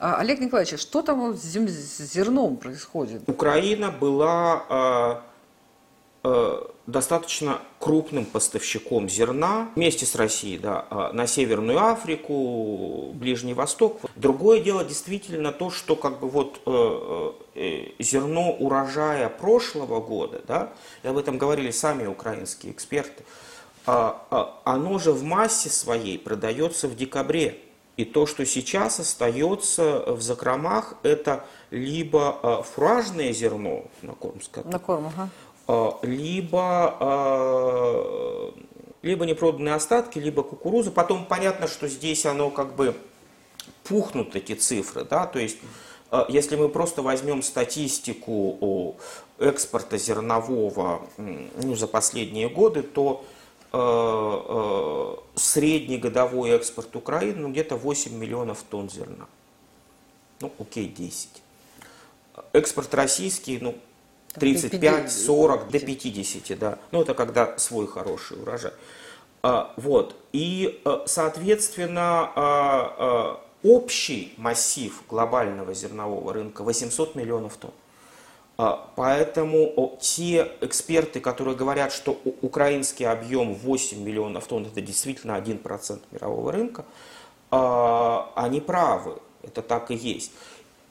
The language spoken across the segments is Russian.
А, Олег Николаевич, что там с, зерном происходит? Украина была э, э, достаточно крупным поставщиком зерна вместе с Россией да, э, на Северную Африку, Ближний Восток. Другое дело действительно то, что как бы вот э, э, зерно урожая прошлого года, да, и об этом говорили сами украинские эксперты, э, э, оно же в массе своей продается в декабре. И то, что сейчас остается в закромах, это либо э, фуражное зерно на корм скота, На корм, ага. э, либо, э, либо непроданные остатки, либо кукуруза. Потом понятно, что здесь оно как бы пухнут эти цифры, да, то есть если мы просто возьмем статистику экспорта зернового ну, за последние годы, то средний годовой экспорт Украины ну, где-то 8 миллионов тонн зерна. Ну, окей, 10. Экспорт российский, ну, 35-40 до 50, да. Ну, это когда свой хороший урожай. А, Вот. И, э, соответственно, а, а, общий массив глобального зернового рынка 800 миллионов тонн. А, Поэтому те эксперты, которые говорят, что украинский объем 8 миллионов тонн, это действительно 1% мирового рынка, а, они правы, это так и есть.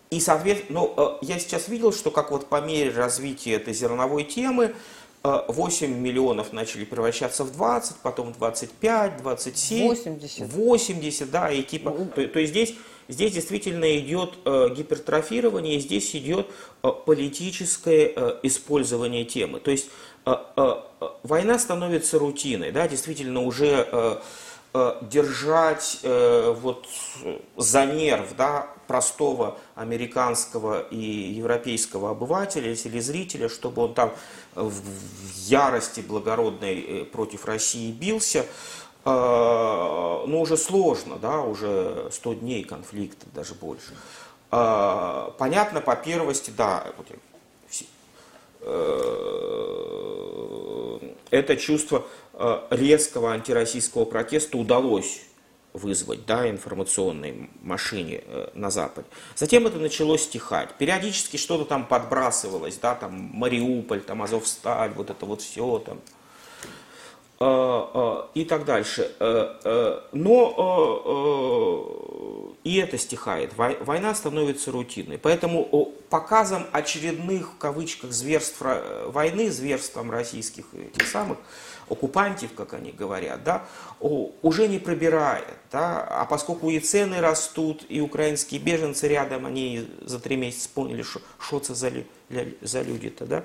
И, соответственно, ну, э, я сейчас видел, что как вот по мере развития этой зерновой темы э, 8 миллионов начали превращаться в 20, потом в 25, 27, 80. 80, да, и типа, то, то есть здесь, здесь действительно идет э, гипертрофирование, здесь идет э, политическое э, использование темы. То есть война становится рутиной, да, действительно уже держать вот за нерв, да, простого американского и европейского обывателя, телезрителя, чтобы он там в ярости благородной против России бился, ну, уже сложно, да, уже 100 дней конфликта, даже больше. Э, Понятно, по первости, да, вот э, это чувство э, резкого антироссийского протеста удалось вызвать да, информационной машине э, на Западе. Затем это начало стихать. Периодически что-то там подбрасывалось, да, там Мариуполь, там Азовсталь, вот это вот все там и так дальше. Э, э, Но э, э, и это стихает. Вой- Война становится рутиной. Поэтому показом очередных, в кавычках, зверств войны, зверством российских этих самых оккупантов, как они говорят, да, уже не пробирает. Да, а поскольку и цены растут, и украинские беженцы рядом, они за три месяца поняли, что что это за, за люди-то, да,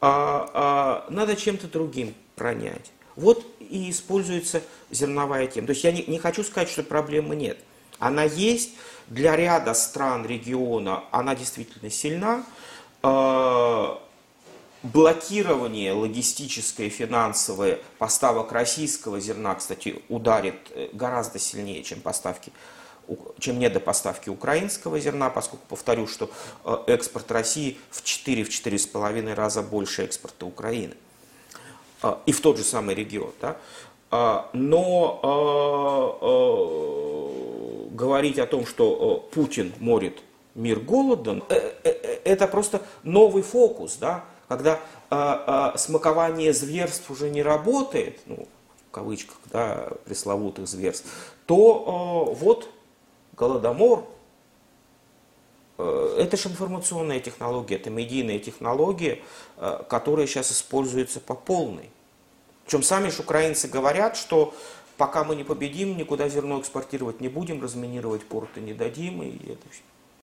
а, а, надо чем-то другим пронять. Вот и используется зерновая тема. То есть я не, не хочу сказать, что проблемы нет. Она есть для ряда стран региона, она действительно сильна. Э, Блокирование логистическое финансовое поставок российского зерна, кстати, ударит э, гораздо сильнее, чем поставки чем недопоставки украинского зерна, поскольку повторю, что э, экспорт России в 4-4,5 раза больше экспорта Украины а, и в тот же самый регион. Да? А, Но а, а, говорить о том, что а, Путин морит мир голодом, э, э, э, это просто новый фокус, да? когда а, а, смакование зверств уже не работает, ну, в кавычках, да, пресловутых зверств, то а, вот голодомор, это же информационная технология, это медийная технология, э, которая сейчас используется по полной. Причем сами же украинцы говорят, что пока мы не победим, никуда зерно экспортировать не будем, разминировать порты не дадим, и это всё.